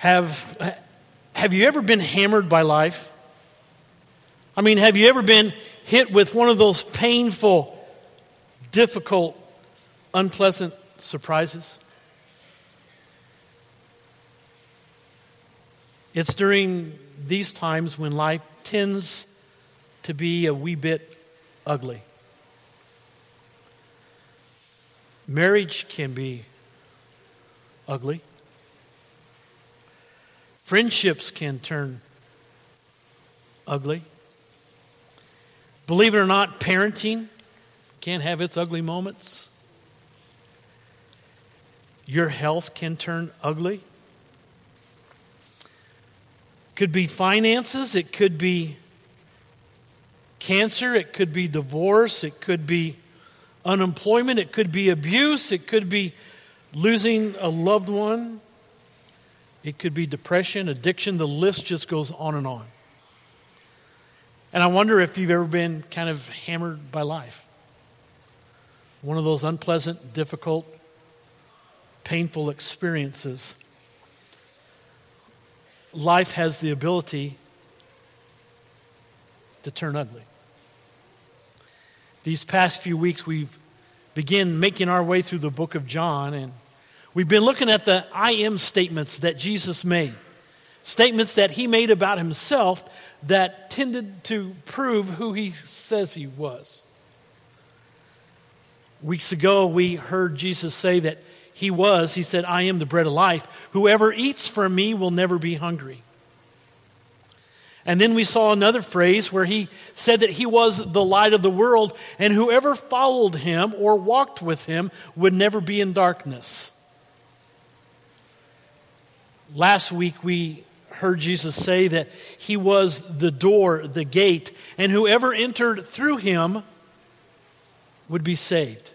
Have, have you ever been hammered by life? I mean, have you ever been hit with one of those painful, difficult, unpleasant surprises? It's during these times when life tends to be a wee bit ugly. Marriage can be ugly. Friendships can turn ugly. Believe it or not, parenting can have its ugly moments. Your health can turn ugly. Could be finances, it could be cancer, it could be divorce, it could be unemployment, it could be abuse, it could be losing a loved one. It could be depression, addiction, the list just goes on and on. And I wonder if you've ever been kind of hammered by life. One of those unpleasant, difficult, painful experiences. Life has the ability to turn ugly. These past few weeks, we've begun making our way through the book of John, and We've been looking at the I am statements that Jesus made, statements that he made about himself that tended to prove who he says he was. Weeks ago, we heard Jesus say that he was, he said, I am the bread of life. Whoever eats from me will never be hungry. And then we saw another phrase where he said that he was the light of the world, and whoever followed him or walked with him would never be in darkness. Last week we heard Jesus say that he was the door, the gate, and whoever entered through him would be saved.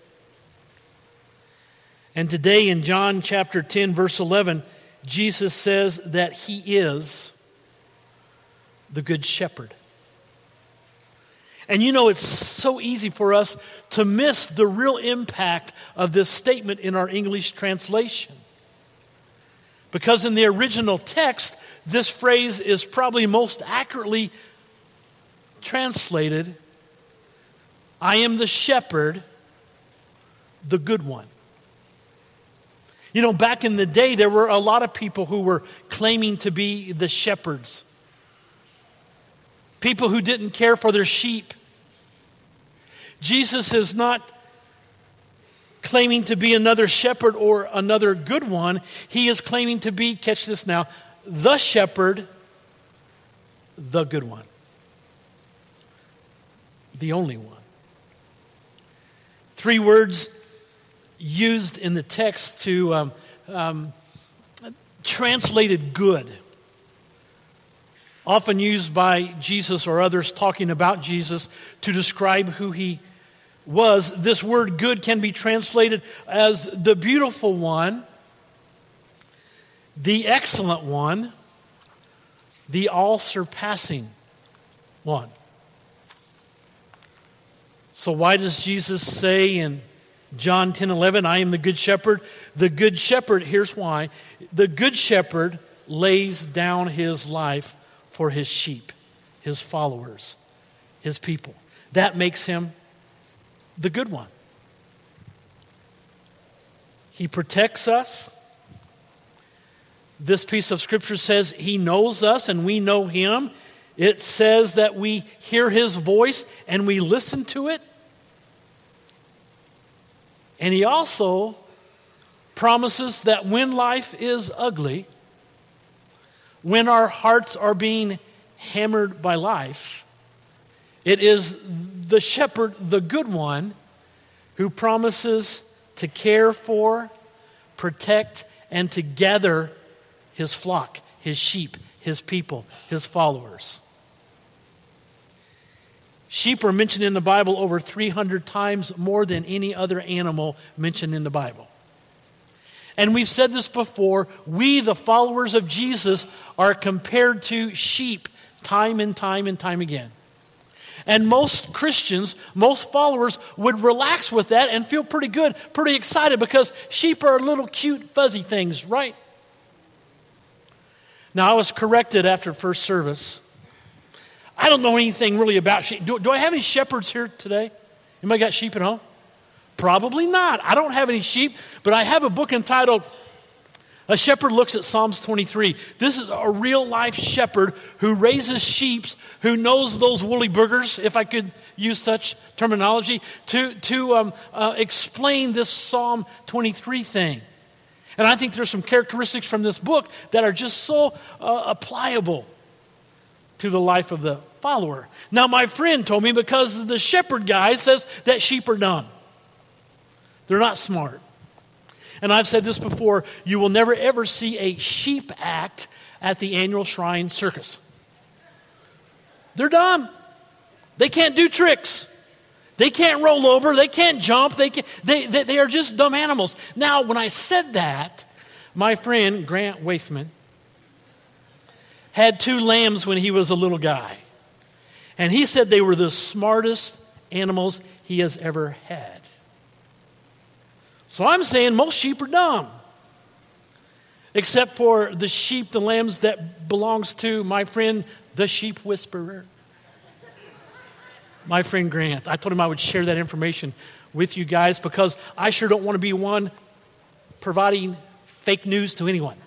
And today in John chapter 10, verse 11, Jesus says that he is the good shepherd. And you know, it's so easy for us to miss the real impact of this statement in our English translation. Because in the original text, this phrase is probably most accurately translated I am the shepherd, the good one. You know, back in the day, there were a lot of people who were claiming to be the shepherds. People who didn't care for their sheep. Jesus is not claiming to be another shepherd or another good one. He is claiming to be, catch this now, the shepherd, the good one, the only one. Three words used in the text to um, um, translated good often used by Jesus or others talking about Jesus to describe who he was this word good can be translated as the beautiful one, the excellent one, the all surpassing one. So, why does Jesus say in John 10 11, I am the good shepherd? The good shepherd, here's why the good shepherd lays down his life for his sheep, his followers, his people. That makes him the good one. He protects us. This piece of scripture says he knows us and we know him. It says that we hear his voice and we listen to it. And he also promises that when life is ugly, when our hearts are being hammered by life, it is the shepherd, the good one, who promises to care for, protect, and to gather his flock, his sheep, his people, his followers. Sheep are mentioned in the Bible over 300 times more than any other animal mentioned in the Bible. And we've said this before we, the followers of Jesus, are compared to sheep time and time and time again. And most Christians, most followers would relax with that and feel pretty good, pretty excited because sheep are little cute, fuzzy things, right? Now, I was corrected after first service. I don't know anything really about sheep. Do, do I have any shepherds here today? Anybody got sheep at home? Probably not. I don't have any sheep, but I have a book entitled A Shepherd Looks at Psalms 23. This is a real life shepherd who raises sheep, who knows those woolly boogers, if I could use such terminology, to, to um, uh, explain this Psalm 23 thing. And I think there's some characteristics from this book that are just so uh, applicable to the life of the follower. Now, my friend told me because the shepherd guy says that sheep are dumb, they're not smart. And I've said this before you will never ever see a sheep act at the annual shrine circus. They're dumb. They can't do tricks. They can't roll over. They can't jump. They, can, they, they, they, are just dumb animals. Now, when I said that, my friend Grant Waithman had two lambs when he was a little guy. And he said they were the smartest animals he has ever had. So I'm saying most sheep are dumb. Except for the sheep, the lambs that belongs to my friend, the sheep whisperer my friend Grant. I told him I would share that information with you guys because I sure don't want to be one providing fake news to anyone.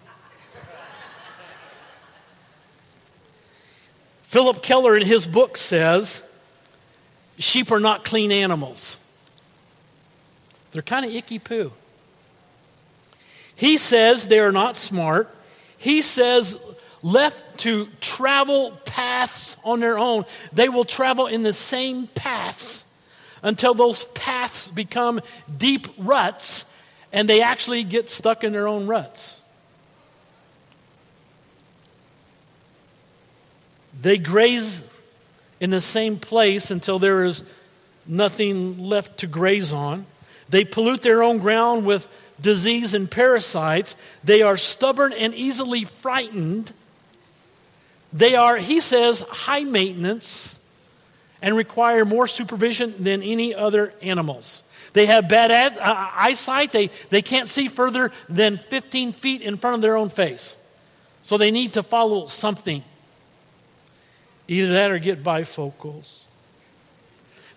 Phillip Keller in his book says sheep are not clean animals. They're kind of icky poo. He says they are not smart. He says left to travel paths on their own, they will travel in the same paths until those paths become deep ruts and they actually get stuck in their own ruts. They graze in the same place until there is nothing left to graze on. They pollute their own ground with disease and parasites. They are stubborn and easily frightened. They are, he says, high maintenance and require more supervision than any other animals. They have bad ad, uh, eyesight. They, they can't see further than 15 feet in front of their own face. So they need to follow something. Either that or get bifocals.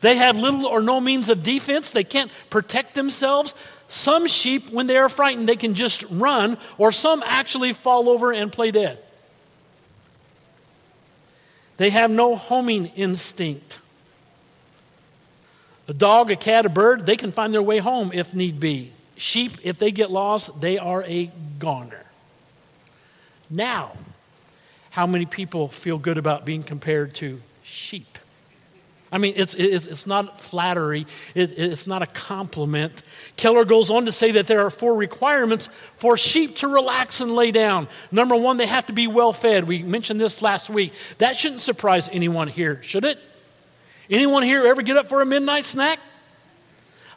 They have little or no means of defense. They can't protect themselves. Some sheep, when they are frightened, they can just run, or some actually fall over and play dead. They have no homing instinct. A dog, a cat, a bird, they can find their way home if need be. Sheep, if they get lost, they are a goner. Now, how many people feel good about being compared to sheep? I mean, it's, it's, it's not flattery, it, it's not a compliment. Keller goes on to say that there are four requirements for sheep to relax and lay down. Number one, they have to be well fed. We mentioned this last week. That shouldn't surprise anyone here, should it? Anyone here ever get up for a midnight snack?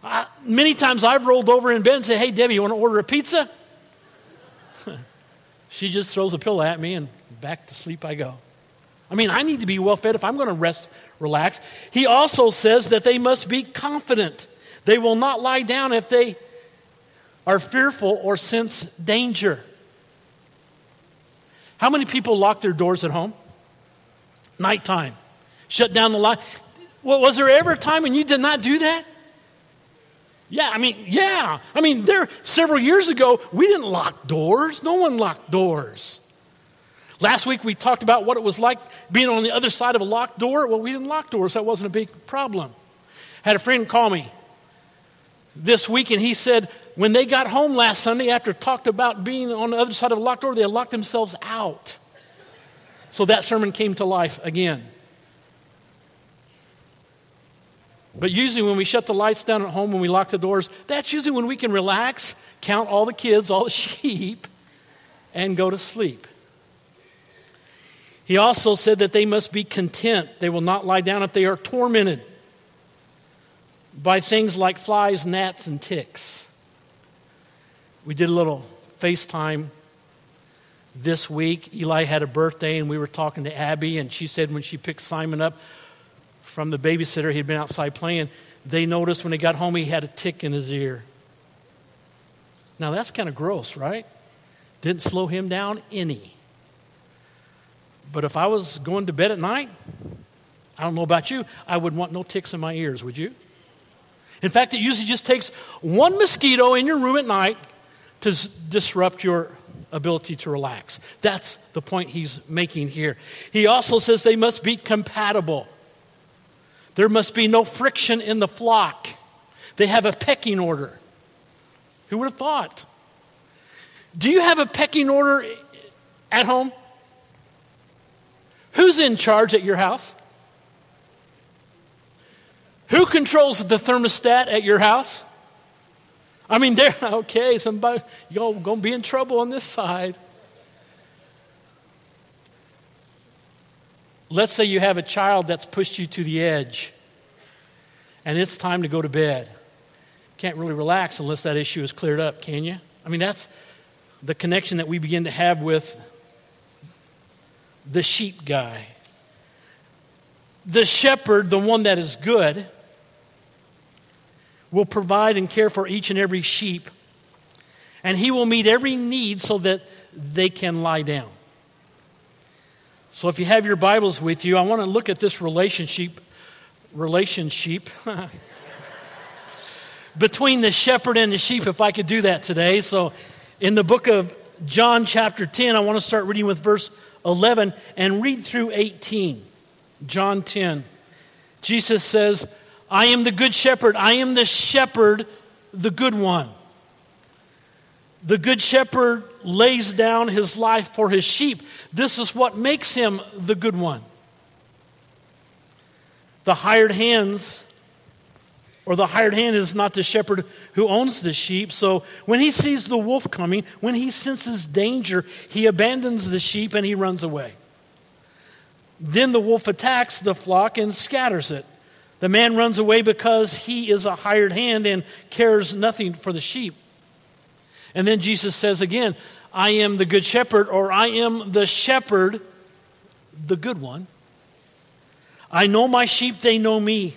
Uh, many times I've rolled over in bed and said, Hey, Debbie, you want to order a pizza? she just throws a pillow at me and back to sleep I go. I mean, I need to be well fed if I'm going to rest relax. He also says that they must be confident. They will not lie down if they are fearful or sense danger. How many people lock their doors at home? Nighttime. Shut down the light. Well, was there ever a time when you did not do that? Yeah, I mean, yeah. I mean, there several years ago, we didn't lock doors. No one locked doors. Last week we talked about what it was like being on the other side of a locked door. Well, we didn't lock doors, so that wasn't a big problem. Had a friend call me this week and he said when they got home last Sunday after talked about being on the other side of a locked door, they locked themselves out. So that sermon came to life again. But usually, when we shut the lights down at home, when we lock the doors, that's usually when we can relax, count all the kids, all the sheep, and go to sleep. He also said that they must be content. They will not lie down if they are tormented by things like flies, gnats, and ticks. We did a little FaceTime this week. Eli had a birthday, and we were talking to Abby, and she said when she picked Simon up from the babysitter, he'd been outside playing, they noticed when he got home he had a tick in his ear. Now that's kind of gross, right? Didn't slow him down any. But if I was going to bed at night, I don't know about you, I would want no ticks in my ears, would you? In fact, it usually just takes one mosquito in your room at night to s- disrupt your ability to relax. That's the point he's making here. He also says they must be compatible. There must be no friction in the flock. They have a pecking order. Who would have thought? Do you have a pecking order at home? Who's in charge at your house? Who controls the thermostat at your house? I mean, there, okay, somebody, y'all gonna be in trouble on this side. Let's say you have a child that's pushed you to the edge and it's time to go to bed. Can't really relax unless that issue is cleared up, can you? I mean, that's the connection that we begin to have with the sheep guy. The shepherd, the one that is good, will provide and care for each and every sheep, and he will meet every need so that they can lie down. So if you have your Bibles with you, I want to look at this relationship relationship between the shepherd and the sheep if I could do that today. So in the book of John chapter 10, I want to start reading with verse 11 and read through 18. John 10. Jesus says, I am the good shepherd. I am the shepherd, the good one. The good shepherd lays down his life for his sheep. This is what makes him the good one. The hired hands, or the hired hand is not the shepherd who owns the sheep. So when he sees the wolf coming, when he senses danger, he abandons the sheep and he runs away. Then the wolf attacks the flock and scatters it. The man runs away because he is a hired hand and cares nothing for the sheep. And then Jesus says again, I am the good shepherd, or I am the shepherd, the good one. I know my sheep, they know me.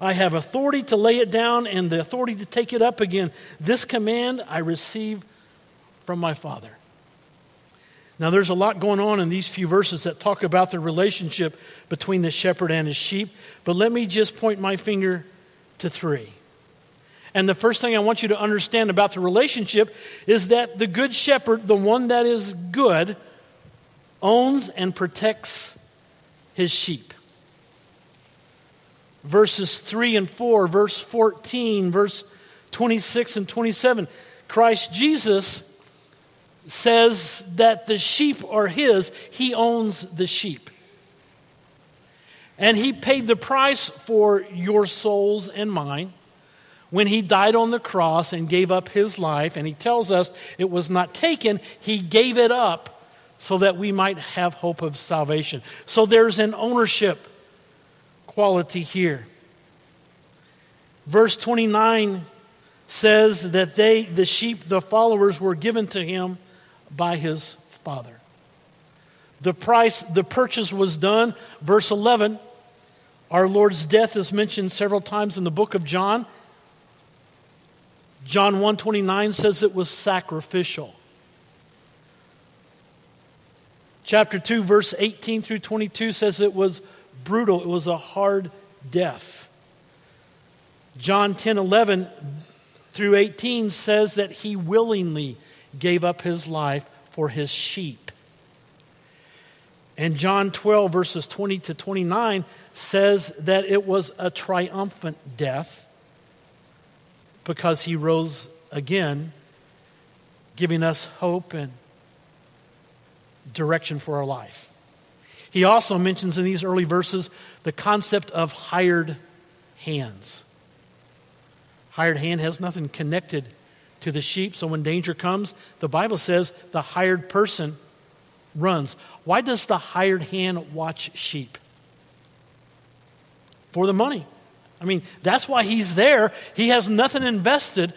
I have authority to lay it down and the authority to take it up again. This command I receive from my Father. Now, there's a lot going on in these few verses that talk about the relationship between the shepherd and his sheep, but let me just point my finger to three. And the first thing I want you to understand about the relationship is that the good shepherd, the one that is good, owns and protects his sheep. Verses 3 and 4, verse 14, verse 26 and 27. Christ Jesus says that the sheep are his, he owns the sheep. And he paid the price for your souls and mine when he died on the cross and gave up his life. And he tells us it was not taken, he gave it up so that we might have hope of salvation. So there's an ownership quality here. Verse 29 says that they, the sheep, the followers, were given to him by his father. The price, the purchase was done. Verse 11, our Lord's death is mentioned several times in the book of John. John 129 says it was sacrificial. Chapter 2 verse 18 through 22 says it was brutal. It was a hard death. John 10 11 through 18 says that he willingly gave up his life for his sheep. And John 12, verses 20 to 29, says that it was a triumphant death because he rose again, giving us hope and direction for our life. He also mentions in these early verses the concept of hired hands. Hired hand has nothing connected to the sheep. So when danger comes, the Bible says the hired person runs. Why does the hired hand watch sheep? for the money. I mean, that's why he's there. He has nothing invested,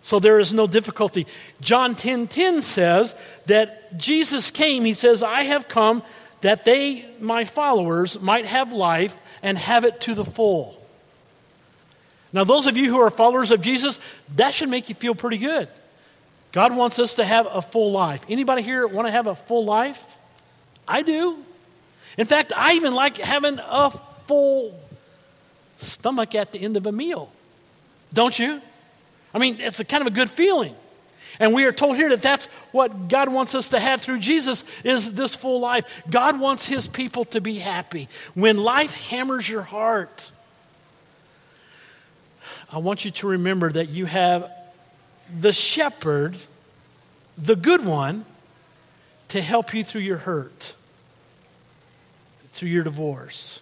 so there is no difficulty. John 10 10 says that Jesus came, he says, I have come that they, my followers, might have life and have it to the full. Now, those of you who are followers of Jesus, that should make you feel pretty good. God wants us to have a full life. Anybody here want to have a full life? I do. In fact, I even like having a full stomach at the end of a meal. Don't you? I mean, it's a kind of a good feeling. And we are told here that that's what God wants us to have through Jesus is this full life. God wants his people to be happy. When life hammers your heart, I want you to remember that you have the shepherd, the good one, to help you through your hurt, through your divorce,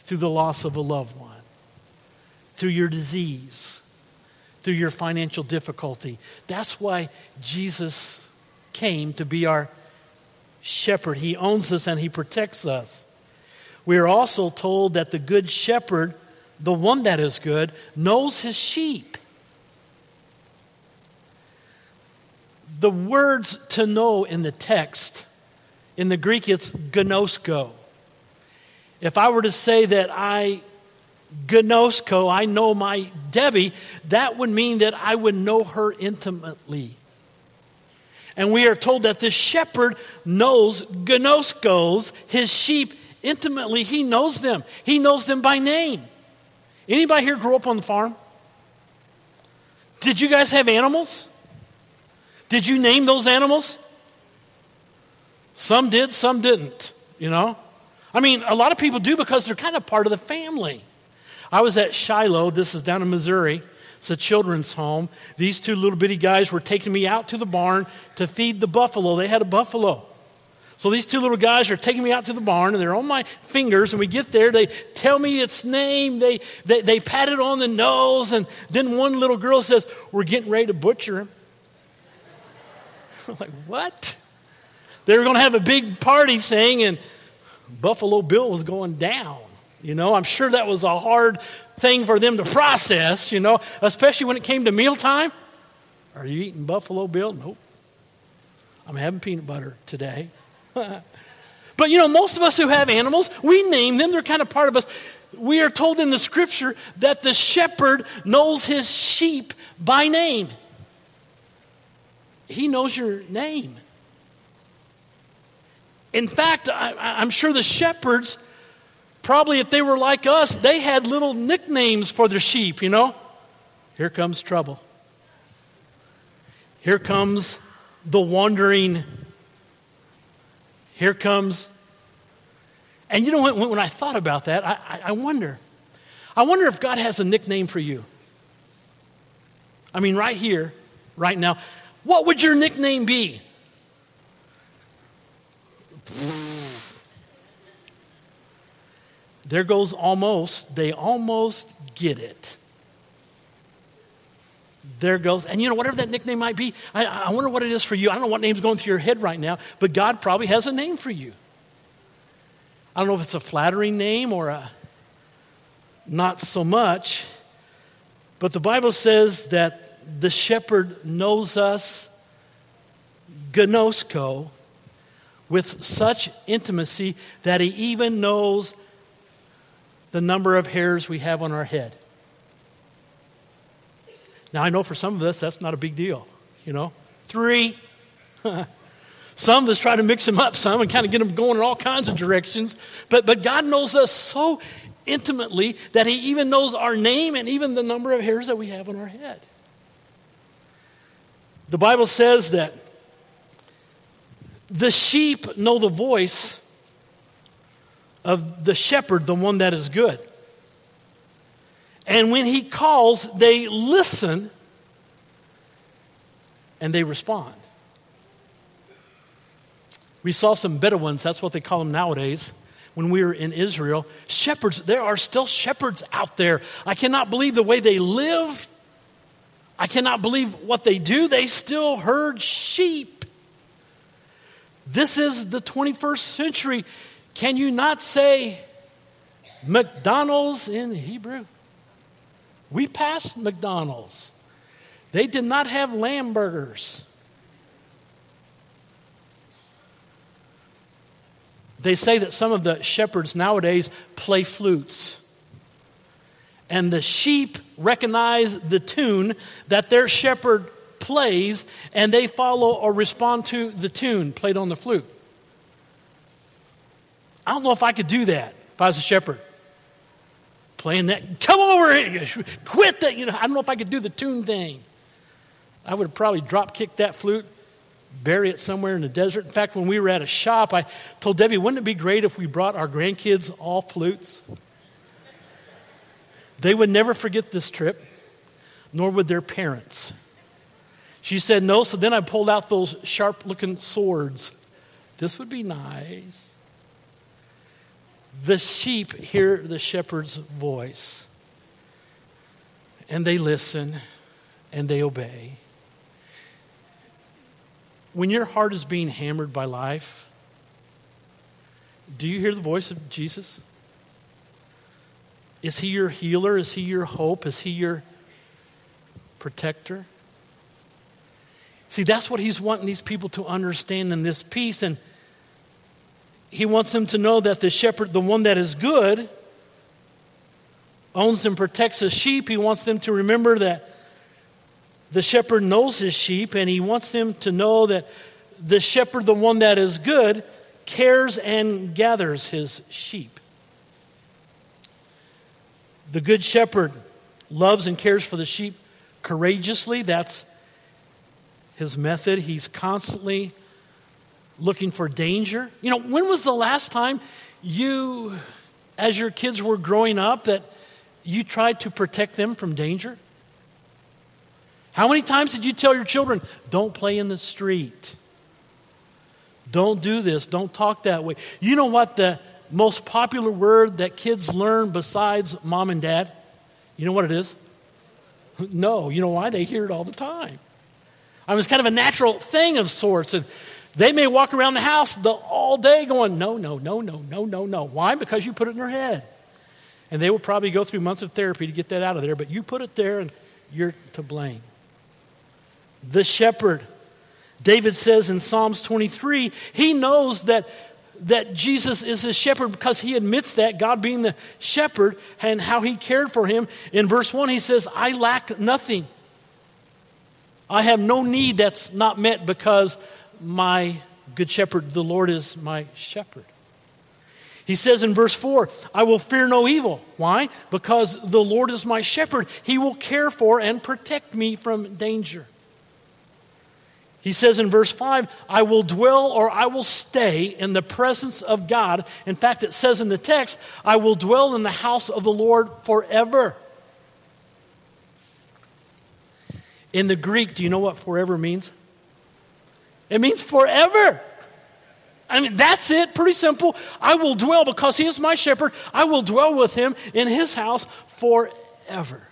through the loss of a loved one, through your disease, through your financial difficulty. That's why Jesus came to be our shepherd. He owns us and he protects us. We are also told that the good shepherd, the one that is good, knows his sheep. The words to know in the text, in the Greek, it's gnosko. If I were to say that I gnosko, I know my Debbie, that would mean that I would know her intimately. And we are told that the shepherd knows gnoskos, his sheep, intimately. He knows them. He knows them by name. Anybody here grew up on the farm? Did you guys have animals? Did you name those animals? Some did, some didn't, you know? I mean, a lot of people do because they're kind of part of the family. I was at Shiloh, this is down in Missouri. It's a children's home. These two little bitty guys were taking me out to the barn to feed the buffalo. They had a buffalo. So these two little guys are taking me out to the barn, and they're on my fingers. And we get there, they tell me its name, they, they, they pat it on the nose, and then one little girl says, We're getting ready to butcher him. I'm like, What? They were going to have a big party thing, and Buffalo Bill was going down. You know, I'm sure that was a hard thing for them to process, you know, especially when it came to mealtime. Are you eating Buffalo Bill? Nope. I'm having peanut butter today. but, you know, most of us who have animals, we name them, they're kind of part of us. We are told in the scripture that the shepherd knows his sheep by name. He knows your name. In fact, I, am sure the shepherds, probably if they were like us, they had little nicknames for their sheep, you know? Here comes trouble. Here comes the wandering. Here comes. And you know, when, when I thought about that, I, I wonder. I wonder if God has a nickname for you. I mean, right here, right now, what would your nickname be? There goes almost. They almost get it. There goes. And you know, whatever that nickname might be, I, I wonder what it is for you. I don't know what name's going through your head right now, but God probably has a name for you. I don't know if it's a flattering name or a not so much. But the Bible says that the shepherd knows us, gnosko, with such intimacy that he even knows the number of hairs we have on our head. Now, I know for some of us that's not a big deal, you know. Three. some of us try to mix them up some and kind of get them going in all kinds of directions. But, but God knows us so intimately that He even knows our name and even the number of hairs that we have on our head. The Bible says that the sheep know the voice of the shepherd, the one that is good. And when he calls, they listen and they respond. We saw some Bedouins, that's what they call them nowadays, when we were in Israel. Shepherds, there are still shepherds out there. I cannot believe the way they live. I cannot believe what they do. They still herd sheep. This is the 21st century. Can you not say, McDonald's in Hebrew. We passed McDonald's. They did not have lamb burgers. They say that some of the shepherds nowadays play flutes. And the sheep recognize the tune that their shepherd plays, and they follow or respond to the tune played on the flute. I don't know if I could do that if I was a shepherd. Playing that, come over here, quit that. You know, I don't know if I could do the tune thing. I would have probably drop kick that flute, bury it somewhere in the desert. In fact, when we were at a shop, I told Debbie, wouldn't it be great if we brought our grandkids all flutes? They would never forget this trip, nor would their parents. She said no, so then I pulled out those sharp looking swords. This would be nice. The sheep hear the shepherd's voice, and they listen and they obey when your heart is being hammered by life, do you hear the voice of Jesus? Is he your healer? Is he your hope? Is he your protector? See, that's what he's wanting these people to understand in this piece. And he wants them to know that the shepherd, the one that is good, owns and protects his sheep. He wants them to remember that the shepherd knows his sheep, and he wants them to know that the shepherd, the one that is good, cares and gathers his sheep. The good shepherd loves and cares for the sheep courageously. That's his method. He's constantly looking for danger. You know, when was the last time you, as your kids were growing up, that you tried to protect them from danger? How many times did you tell your children, don't play in the street? Don't do this. Don't talk that way. You know what the most popular word that kids learn besides mom and dad? You know what it is? No. You know why? They hear it all the time. I mean, it's kind of a natural thing of sorts. And they may walk around the house the, all day going, no, no, no, no, no, no, no. Why? Because you put it in their head. And they will probably go through months of therapy to get that out of there, but you put it there and you're to blame the shepherd. David says in Psalms 23, he knows that, that Jesus is his shepherd because he admits that, God being the shepherd, and how he cared for him. In verse 1, he says, I lack nothing. I have no need that's not met because my good shepherd, the Lord, is my shepherd. He says in verse 4, I will fear no evil. Why? Because the Lord is my shepherd. He will care for and protect me from danger. He says in verse 5, I will dwell or I will stay in the presence of God. In fact, it says in the text, I will dwell in the house of the Lord forever. In the Greek, do you know what forever means? It means forever. I mean, that's it, pretty simple. I will dwell because he is my shepherd. I will dwell with him in his house forever.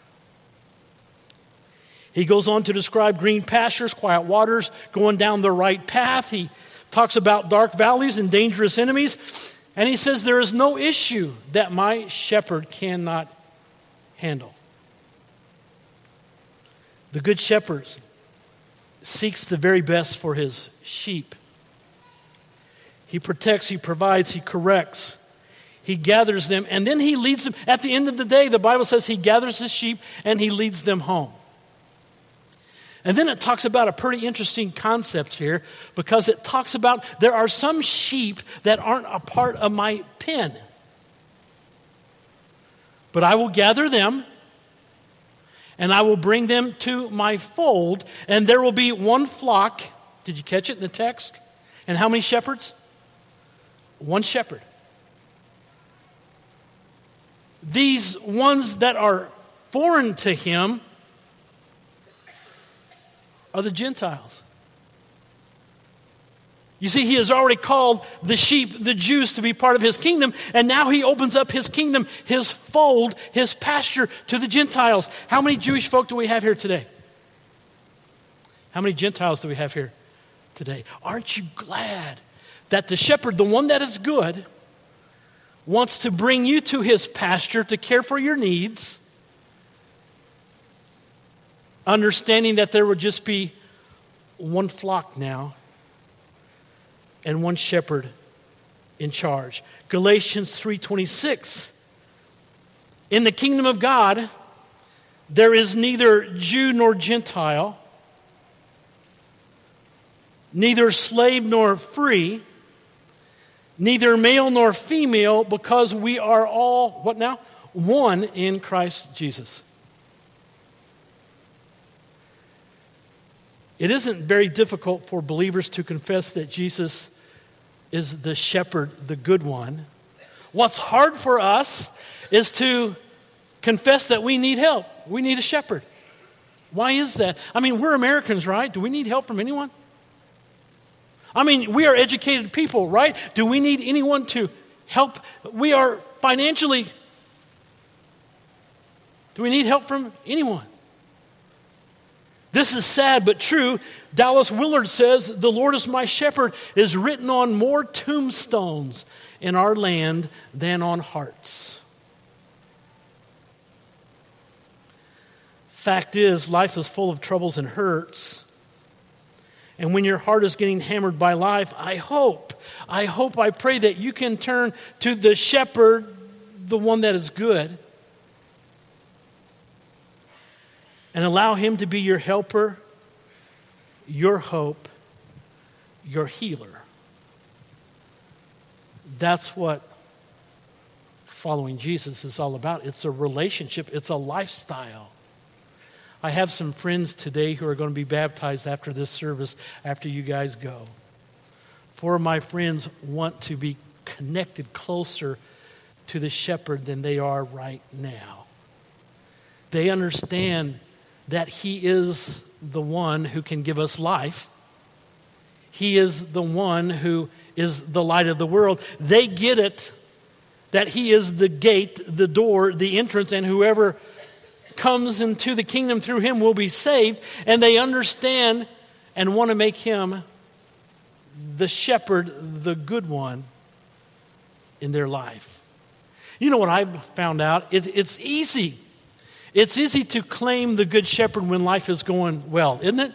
He goes on to describe green pastures, quiet waters, going down the right path. He talks about dark valleys and dangerous enemies. And he says, There is no issue that my shepherd cannot handle. The good shepherd seeks the very best for his sheep. He protects, he provides, he corrects, he gathers them, and then he leads them. At the end of the day, the Bible says he gathers his sheep and he leads them home. And then it talks about a pretty interesting concept here because it talks about there are some sheep that aren't a part of my pen. But I will gather them and I will bring them to my fold, and there will be one flock. Did you catch it in the text? And how many shepherds? One shepherd. These ones that are foreign to him are the Gentiles. You see, he has already called the sheep, the Jews, to be part of his kingdom, and now he opens up his kingdom, his fold, his pasture to the Gentiles. How many Jewish folk do we have here today? How many Gentiles do we have here today? Aren't you glad that the shepherd, the one that is good, wants to bring you to his pasture to care for your needs, understanding that there would just be one flock now and one shepherd in charge. Galatians 3:26 In the kingdom of God there is neither Jew nor Gentile, neither slave nor free, neither male nor female, because we are all, what now? One in Christ Jesus. It isn't very difficult for believers to confess that Jesus is the shepherd, the good one. What's hard for us is to confess that we need help. We need a shepherd. Why is that? I mean, we're Americans, right? Do we need help from anyone? I mean, we are educated people, right? Do we need anyone to help? We are financially. Do we need help from anyone? This is sad but true. Dallas Willard says, The Lord is my shepherd is written on more tombstones in our land than on hearts. Fact is, life is full of troubles and hurts. And when your heart is getting hammered by life, I hope, I hope, I pray that you can turn to the shepherd, the one that is good, and allow him to be your helper, your hope, your healer. That's what following Jesus is all about. It's a relationship, it's a lifestyle. I have some friends today who are going to be baptized after this service, after you guys go. Four of my friends want to be connected closer to the shepherd than they are right now. They understand that he is the one who can give us life. He is the one who is the light of the world. They get it that he is the gate, the door, the entrance, and whoever comes into the kingdom through him will be saved, and they understand and want to make him the shepherd, the good one in their life. You know what I found out? It, it's easy. It's easy to claim the good shepherd when life is going well, isn't it?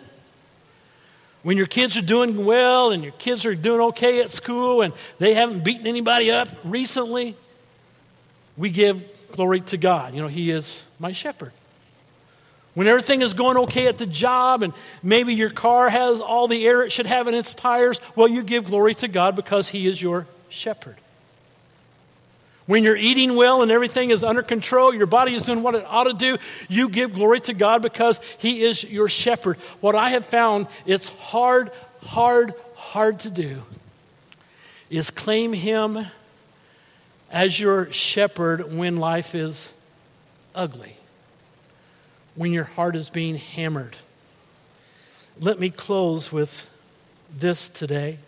When your kids are doing well and your kids are doing okay at school and they haven't beaten anybody up recently, we give glory to God. You know, He is my shepherd. When everything is going okay at the job and maybe your car has all the air it should have in its tires, well, you give glory to God because He is your shepherd. When you're eating well and everything is under control, your body is doing what it ought to do, you give glory to God because He is your shepherd. What I have found, it's hard, hard, hard to do, is claim Him as your shepherd when life is ugly when your heart is being hammered. Let me close with this today.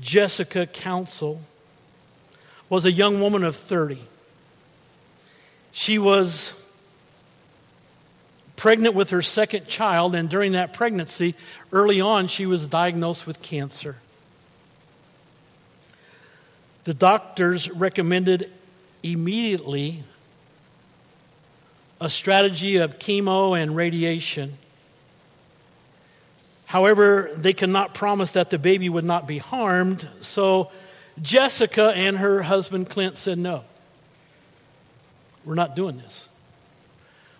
Jessica Council was a young woman of 30. She was pregnant with her second child, and during that pregnancy, early on, she was diagnosed with cancer. The doctors recommended immediately a strategy of chemo and radiation. However, they could not promise that the baby would not be harmed, so Jessica and her husband Clint said, No, we're not doing this.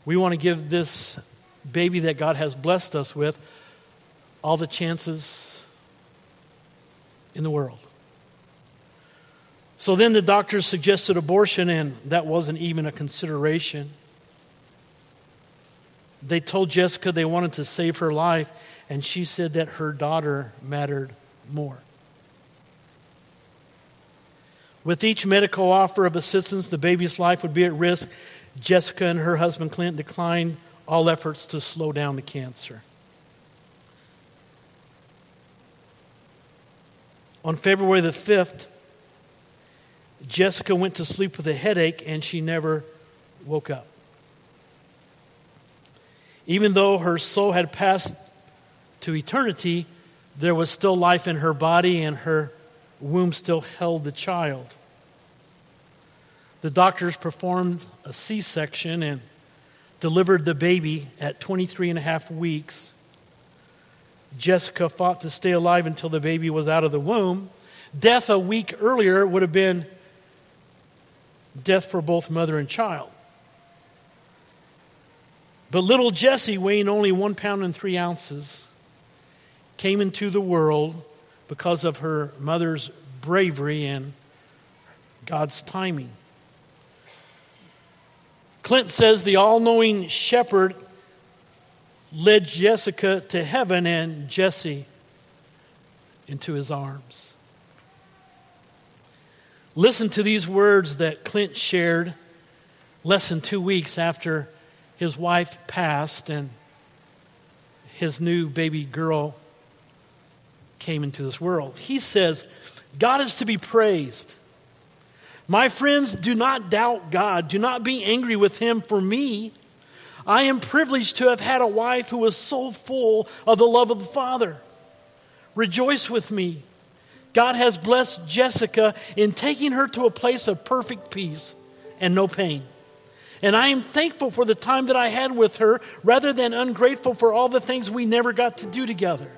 We want to give this baby that God has blessed us with all the chances in the world. So then the doctors suggested abortion, and that wasn't even a consideration. They told Jessica they wanted to save her life, and she said that her daughter mattered more. With each medical offer of assistance, the baby's life would be at risk. Jessica and her husband Clint declined all efforts to slow down the cancer. On February the 5th, Jessica went to sleep with a headache and she never woke up. Even though her soul had passed to eternity, there was still life in her body, and her womb still held the child. The doctors performed a C section and delivered the baby at 23 and a half weeks. Jessica fought to stay alive until the baby was out of the womb. Death a week earlier would have been death for both mother and child. But little Jesse, weighing only one pound and three ounces, came into the world because of her mother's bravery and God's timing. Clint says the all knowing shepherd led Jessica to heaven and Jesse into his arms. Listen to these words that Clint shared less than two weeks after his wife passed and his new baby girl came into this world. He says, God is to be praised. My friends, do not doubt God. Do not be angry with Him for me. I am privileged to have had a wife who was so full of the love of the Father. Rejoice with me. God has blessed Jessica in taking her to a place of perfect peace and no pain. And I am thankful for the time that I had with her rather than ungrateful for all the things we never got to do together.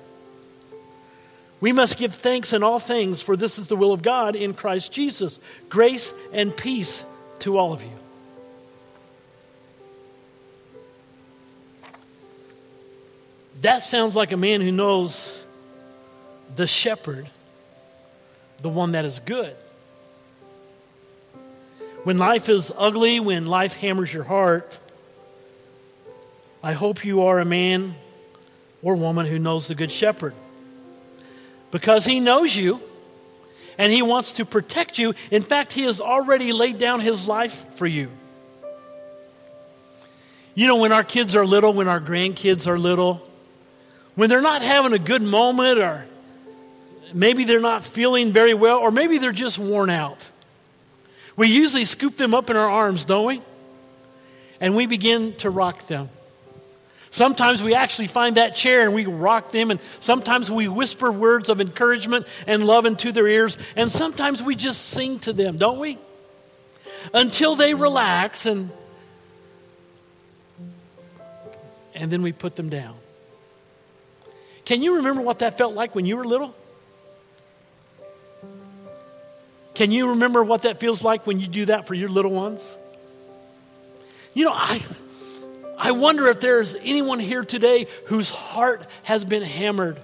We must give thanks in all things, for this is the will of God in Christ Jesus. Grace and peace to all of you. That sounds like a man who knows the shepherd, the one that is good. When life is ugly, when life hammers your heart, I hope you are a man or woman who knows the good shepherd because He knows you and He wants to protect you. In fact, He has already laid down His life for you. You know, when our kids are little, when our grandkids are little, when they're not having a good moment, or maybe they're not feeling very well, or maybe they're just worn out, we usually scoop them up in our arms, don't we? And we begin to rock them. Sometimes we actually find that chair and we rock them, and sometimes we whisper words of encouragement and love into their ears, and sometimes we just sing to them, don't we? Until they relax and and then we put them down. Can you remember what that felt like when you were little? Can you remember what that feels like when you do that for your little ones? You know, I I wonder if there's anyone here today whose heart has been hammered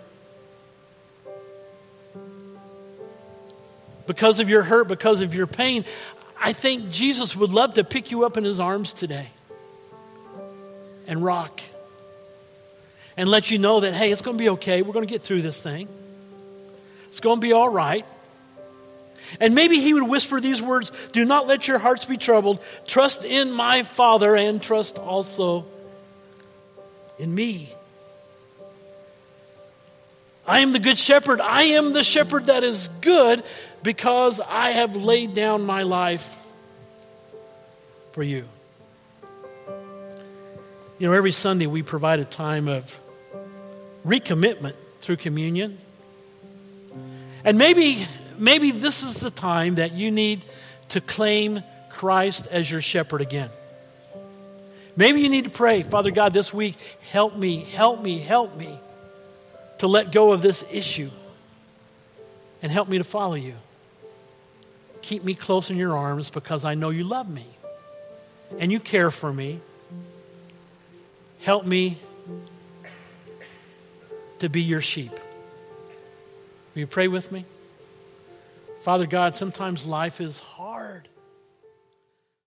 because of your hurt, because of your pain. I think Jesus would love to pick you up in his arms today and rock and let you know that, hey, it's going to be okay. We're going to get through this thing. It's going to be all right. And maybe he would whisper these words Do not let your hearts be troubled. Trust in my Father and trust also in me. I am the good shepherd. I am the shepherd that is good because I have laid down my life for you. You know, every Sunday we provide a time of recommitment through communion. And maybe maybe this is the time that you need to claim Christ as your shepherd again. Maybe you need to pray, Father God, this week, help me, help me, help me to let go of this issue and help me to follow you. Keep me close in your arms because I know you love me and you care for me. Help me to be your sheep. Will you pray with me? Father God, sometimes life is hard.